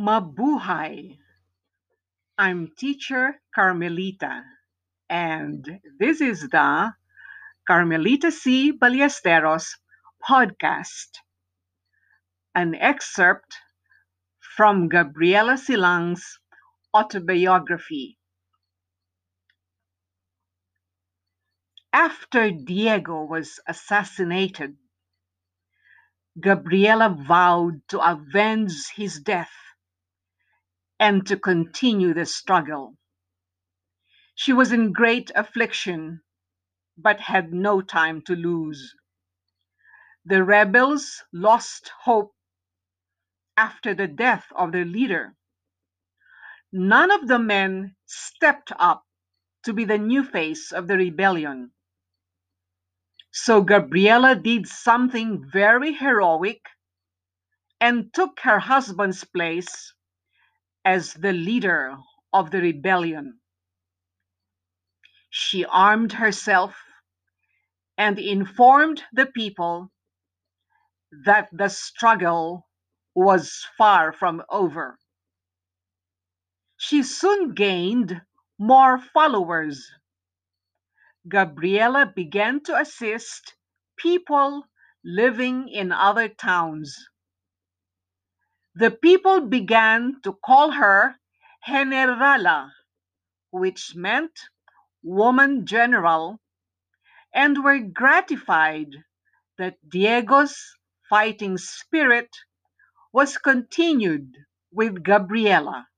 Mabuhay! I'm teacher Carmelita, and this is the Carmelita C. Ballesteros podcast, an excerpt from Gabriela Silang's autobiography. After Diego was assassinated, Gabriela vowed to avenge his death and to continue the struggle. She was in great affliction, but had no time to lose. The rebels lost hope after the death of their leader. None of the men stepped up to be the new face of the rebellion. So Gabriela did something very heroic and took her husband's place as the leader of the rebellion. She armed herself and informed the people that the struggle was far from over. She soon gained more followers. Gabriela began to assist people living in other towns the people began to call her Generala, which meant woman general, and were gratified that Diego's fighting spirit was continued with Gabriela.